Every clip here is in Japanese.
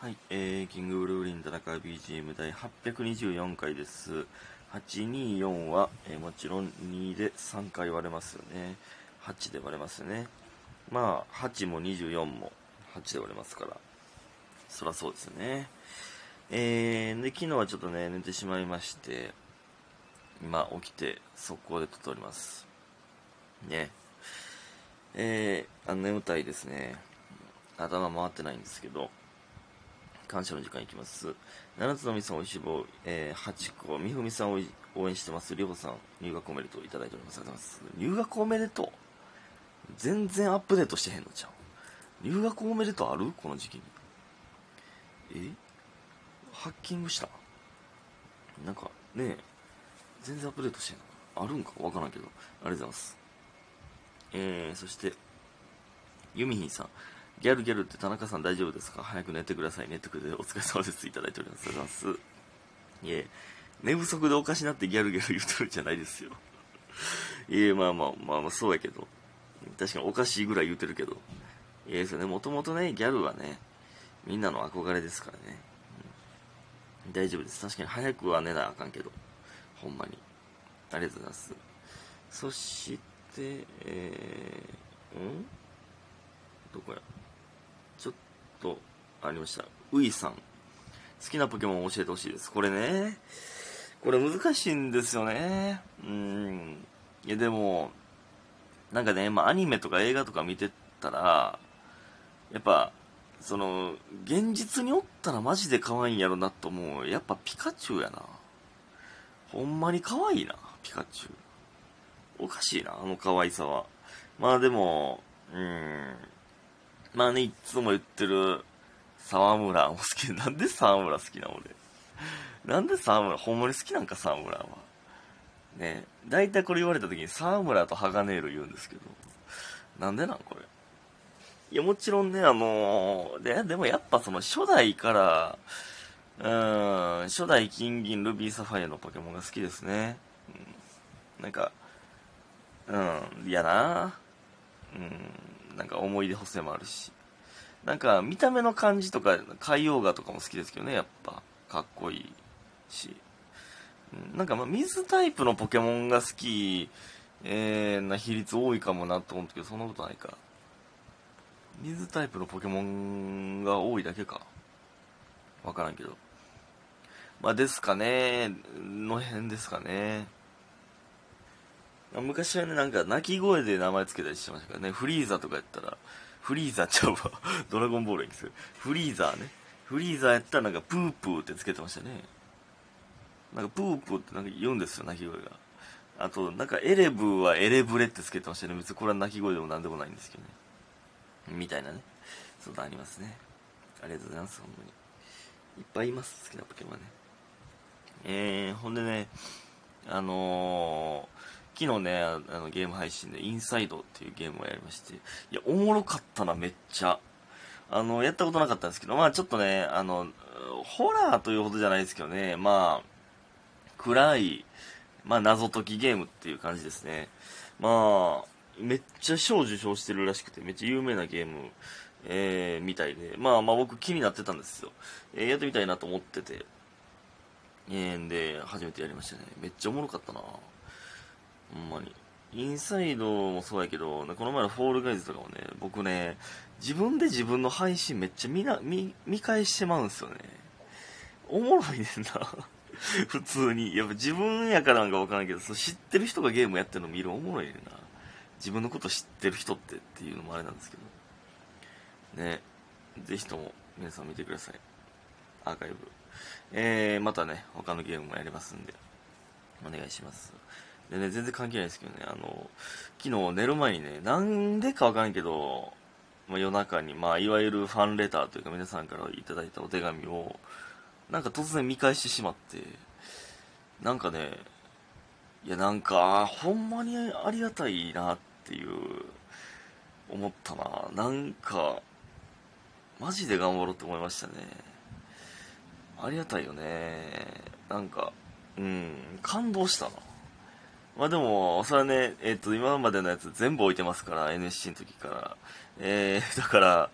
はい、えー、キングブルーリン戦う BGM 第824回です。824は、えーもちろん2で3回割れますよね。8で割れますよね。まあ、8も24も8で割れますから。そらそうですね。えー、で、昨日はちょっとね、寝てしまいまして、今起きて速攻で撮っております。ね。えー、あの眠たいですね。頭回ってないんですけど、感謝の時間いきます。七つのみさんおいしい棒、えー、八個、みふみさんを応援してます。りょうさん、入学おめでとういただいております。ありがとうございます。入学おめでとう？全然アップデートしてへんのじゃん。入学おめでとうある？この時期に。え？ハッキングした？なんか、ねえ、全然アップデートしてんのあるんか？わからんけど。ありがとうございます。えー、そして、ユミヒンさん。ギャルギャルって田中さん大丈夫ですか？早く寝てください。寝てくれてお疲れ様です。いただいております。ありがとうございます。いえ、寝不足でおかしなってギャルギャル言うてるじゃないですよ。いえ、まあまあ、まあまあ、そうやけど。確かにおかしいぐらい言うてるけど。いえですよね。もともとね、ギャルはね、みんなの憧れですからね。うん大丈夫です。確かに早くは寝なあかんけど。ほんまに。ありがとうございます。そして、えー、ん？どこや？と、ありました。ウイさん。好きなポケモンを教えてほしいです。これね。これ難しいんですよね。うん。いや、でも、なんかね、まあ、アニメとか映画とか見てたら、やっぱ、その、現実におったらマジで可愛いんやろなと思う。やっぱピカチュウやな。ほんまに可愛いな、ピカチュウ。おかしいな、あの可愛さは。まあでも、うん。まあね、いつも言ってる、沢村も好き。なんで沢村好きな俺？なんで沢村、ほんまに好きなんか沢村は？ね大体これ言われた時に沢村とハガネール言うんですけど。なんでなんこれ？いや、もちろんね、あのーで、でもやっぱその初代から、うーん、初代金銀ルビーサファイアのポケモンが好きですね。うん、なんか、うん、嫌な。うん、なんか思い出補正もあるし。なんか見た目の感じとか、海洋画とかも好きですけどね、やっぱ。かっこいいし。なんかま水タイプのポケモンが好き、えー、な比率多いかもなと思ったけど、そんなことないか。水タイプのポケモンが多いだけか。わからんけど。まあですかね、の辺ですかね。昔はね、なんか鳴き声で名前つけたりしてましたからね。フリーザとかやったら、フリーザちゃうわ。ドラゴンボールやんですよ。フリーザね。フリーザやったらなんかプープーってつけてましたね。なんかプープーってなんか言うんですよ、鳴き声が。あと、なんかエレブーはエレブレってつけてましたね。別にこれは鳴き声でもなんでもないんですけどね。みたいなね。そうだ、ありますね。ありがとうございます、ほんまに。いっぱいいます、好きなポケモンはね。えー、ほんでね、あのー、昨日ね、あのゲーム配信でインサイドっていうゲームをやりまして、いや、おもろかったな、めっちゃ。あの、やったことなかったんですけど、まあちょっとね、あの、ホラーというほどじゃないですけどね、まあ、暗い、まあ謎解きゲームっていう感じですね。まあ、めっちゃ賞受賞してるらしくて、めっちゃ有名なゲーム、えー、みたいで、まあまあ僕気になってたんですよ。えー、やってみたいなと思ってて、えー、で、初めてやりましたね。めっちゃおもろかったなほんまに。インサイドもそうやけど、この前のフォールガイズとかもね、僕ね、自分で自分の配信めっちゃ見な、見、見返してまうんすよね。おもろいねんな。普通に。やっぱ自分やからなんかわからんけど、そう知ってる人がゲームやってるの見るおもろいねんな。自分のこと知ってる人ってっていうのもあれなんですけど。ね。ぜひとも皆さん見てください。アーカイブ。えー、またね、他のゲームもやりますんで、お願いします。でね、全然関係ないですけどね、あの、昨日寝る前にね、なんでかわからんけど、まあ、夜中に、まあ、いわゆるファンレターというか皆さんからいただいたお手紙を、なんか突然見返してしまって、なんかね、いやなんか、ほんまにありがたいなっていう、思ったな。なんか、マジで頑張ろうって思いましたね。ありがたいよね。なんか、うん、感動したな。まあでも、それはね、えっ、と、今までのやつ全部置いてますから、NSC の時から。えー、だから、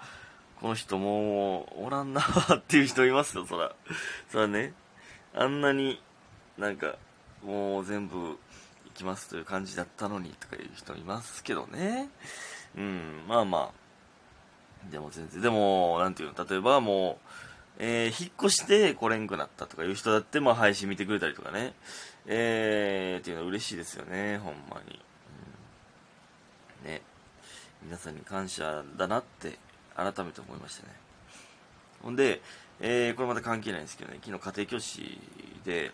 この人もうおらんなっていう人いますよ、そら。そらね、あんなになんかもう全部行きますという感じだったのにとかいう人いますけどね。うん、まあまあ。でも全然、でも、なんていうの、例えばもう、えー、引っ越して来れんくなったとかいう人だって、まあ配信見てくれたりとかね。えー、っていうのは嬉しいですよね、ほんまに。うん、ね。皆さんに感謝だなって改めて思いましたね。ほんで、えー、これまた関係ないんですけどね、昨日家庭教師で、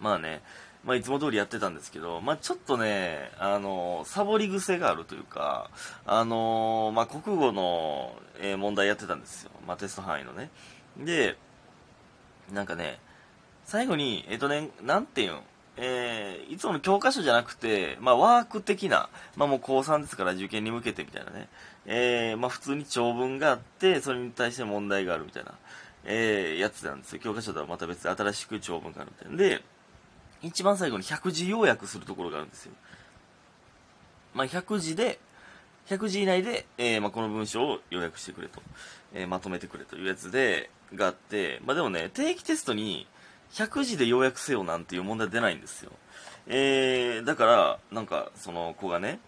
まあね、まあいつも通りやってたんですけど、まあちょっとね、あの、サボり癖があるというか、あの、まあ国語の、えー、問題やってたんですよ。まあテスト範囲のね。で、なんかね、最後に、えっ、とね、なんていうん？えー、いつもの教科書じゃなくて、まあ、ワーク的な、まあ、もう高3ですから受験に向けてみたいなね、えー、まあ、普通に長文があって、それに対して問題があるみたいな、えー、やつなんですよ。教科書とはまた別で新しく長文があるみたいな。で、一番最後に100字要約するところがあるんですよ。まあ、100字で、100字以内で、えー、まあ、この文章を要約してくれと、えー、まとめてくれというやつで、があって、まあ、でもね、定期テストに、100字で要約せよなんていう問題出ないんですよ。えー、だから、なんか、その子がね、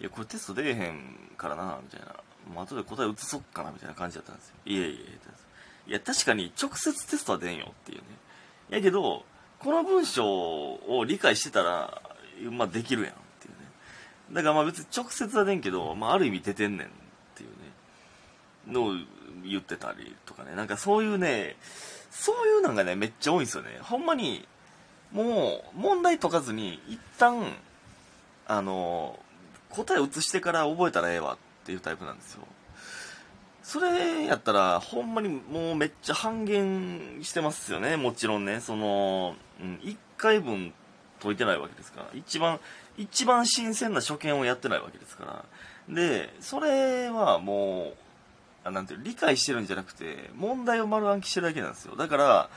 いや、これテスト出えへんからな、みたいな。もう後で答え移そっかな、みたいな感じだったんですよ。いえいえ、いや、確かに直接テストは出んよっていうね。やけど、この文章を理解してたら、まあできるやんっていうね。だからまあ別に直接は出んけど、まあある意味出てんねんっていうね、のを言ってたりとかね。なんかそういうね、そういうのがね、めっちゃ多いんですよね。ほんまに、もう、問題解かずに、一旦、あの、答え移してから覚えたらええわっていうタイプなんですよ。それやったら、ほんまにもうめっちゃ半減してますよね。もちろんね。その、うん、1回分解いてないわけですから。一番、一番新鮮な初見をやってないわけですから。で、それはもう、あなんていう理解してるんじゃなくて問題を丸暗記してるだけなんですよだから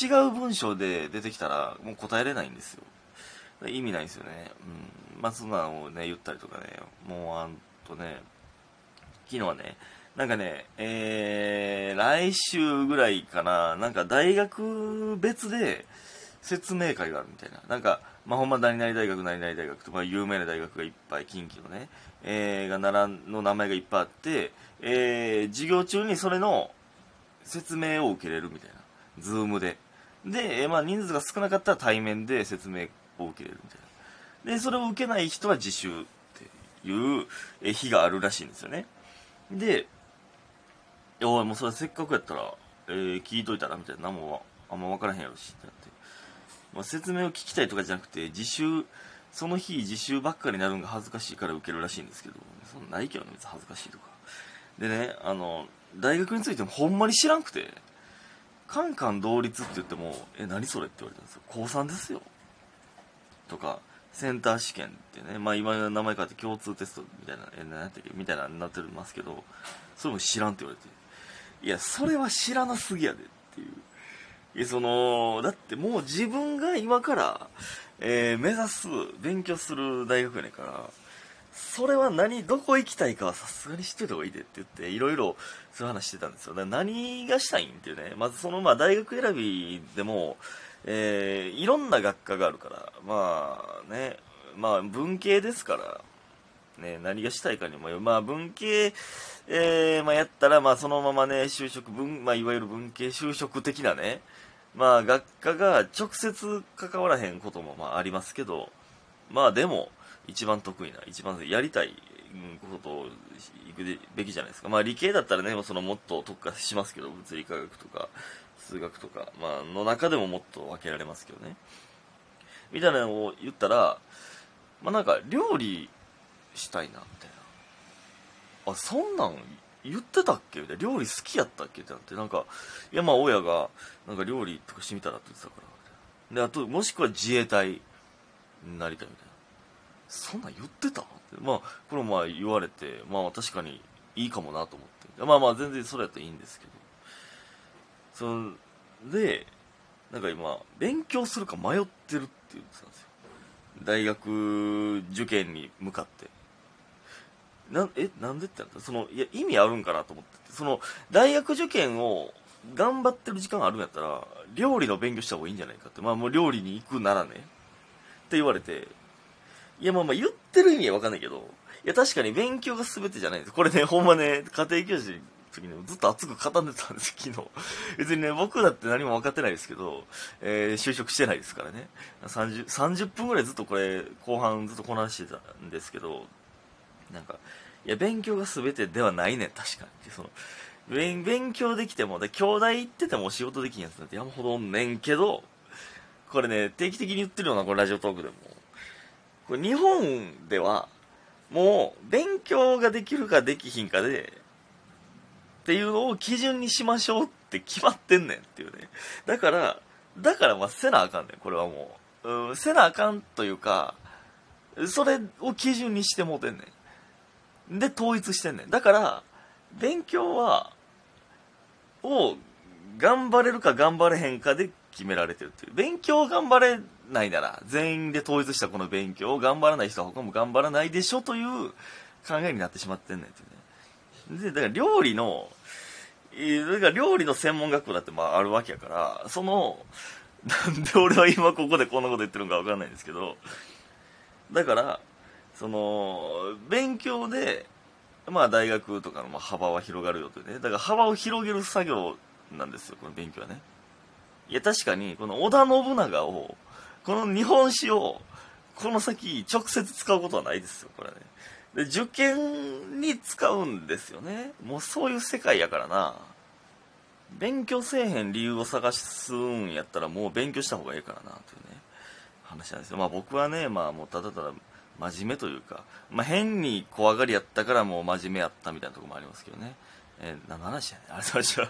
違う文章で出てきたらもう答えれないんですよ意味ないんですよねうんまあそんなのをね言ったりとかねもうあんとね昨日はねなんかね、えー、来週ぐらいかな、なんか大学別で説明会があるみたいな。なんか、まあ、ほんま何々大学、何々大学と、まあ、有名な大学がいっぱい、近畿のね、えー、が並んの名前がいっぱいあって、えー、授業中にそれの説明を受けれるみたいな。ズームで。で、えー、まあ人数が少なかったら対面で説明を受けれるみたいな。で、それを受けない人は自習っていう日があるらしいんですよね。で、おい、もうそれせっかくやったら、えー、聞いといたらみたいな。何もあんま分からへんやろしってなって。まあ、説明を聞きたいとかじゃなくて、自習、その日自習ばっかりになるのが恥ずかしいから受けるらしいんですけど、そんないけどね、別に恥ずかしいとか。でね、あの、大学についてもほんまに知らんくて、カンカン同率って言っても、え、何それ？って言われたんですよ。高3ですよ。とか、センター試験ってね、まあ今名前変わって共通テストみたいな、え、何やったっけみたいなになってますけど、それも知らんって言われて、いや、それは知らなすぎやでっていう。いや、その、だってもう自分が今から、えー、目指す、勉強する大学やねんから、それは何、どこ行きたいかはさすがに知ってた方がいいでって言って、いろいろそういう話してたんですよ。だから何がしたいんっていうね、まずその、まあ大学選びでも、えー、いろんな学科があるから、まあね、まあ文系ですから、ね、何がしたいかにもよまあ文系、えー、まあやったら、まあそのままね、就職、文、まあいわゆる文系就職的なね、まあ学科が直接関わらへんこともまあありますけど、まあでも、一番得意な、一番やりたいことを行くべきじゃないですか。まあ理系だったらね、そのもっと特化しますけど、物理科学とか、数学とか、まあの中でももっと分けられますけどね。みたいなのを言ったら、まあなんか料理したいな、みたいな。あ、そんなん言ってたっけ？みたいな。料理好きやったっけ？ってなって、なんか、いやまあ親が、なんか料理とかしてみたらって言ってたからた。で、あと、もしくは自衛隊になりたいみたいな。そんなん言ってた？ってまあ、これもまあ言われて、まあ確かにいいかもなと思って。まあまあ全然それやったらいいんですけど。それで、なんか今、勉強するか迷ってるって言ってたんですよ。大学受験に向かって。なえなんでってなった？そのいや意味あるんかなと思ってその大学受験を頑張ってる時間あるんやったら料理の勉強した方がいいんじゃないかって。まあもう料理に行くならね。って言われて。いやまあまあ言ってる意味は分かんないけど。いや確かに勉強が全てじゃないです。これねほんまね家庭教師の時にずっと熱く語ってたんです昨日。別にね僕だって何も分かってないですけど、えー、就職してないですからね。30, 30分ぐらいずっとこれ後半ずっとこなしてたんですけど。なんかいや勉強が全てではないね確かに。その勉勉強できてもで兄弟行ってても仕事できんやつなんて山ほどおんねんけどこれね定期的に言ってるようなこれラジオトークでも。これ日本ではもう勉強ができるかできひんかでっていうのを基準にしましょうって決まってんねんっていうね。だからだからまあせなあかんねんこれはもう、うん、せなあかんというかそれを基準にしてもうてんねん。で統一してんねん。だから勉強はを頑張れるか頑張れへんかで決められてるっていう。勉強を頑張れないなら全員で統一したこの勉強を頑張らない人は他も頑張らないでしょという考えになってしまってんねんってね。でだから料理のだから料理の専門学校だってまああるわけやからそのなんで俺は今ここでこんなこと言ってるのか分かんないんですけどだからその勉強でまあ大学とかの幅は広がるよというね。だから幅を広げる作業なんですよこの勉強はね。いや確かにこの織田信長をこの日本史をこの先直接使うことはないですよこれはね。で受験に使うんですよね。もうそういう世界やからな。勉強せえへん理由を探すんやったらもう勉強した方がいいからなというね話なんですよ。まあ僕はねまあもうただただ真面目というか、まあ、変に怖がりやったからもう真面目やったみたいなところもありますけどね。えー、何の話やねんあれ、それじゃ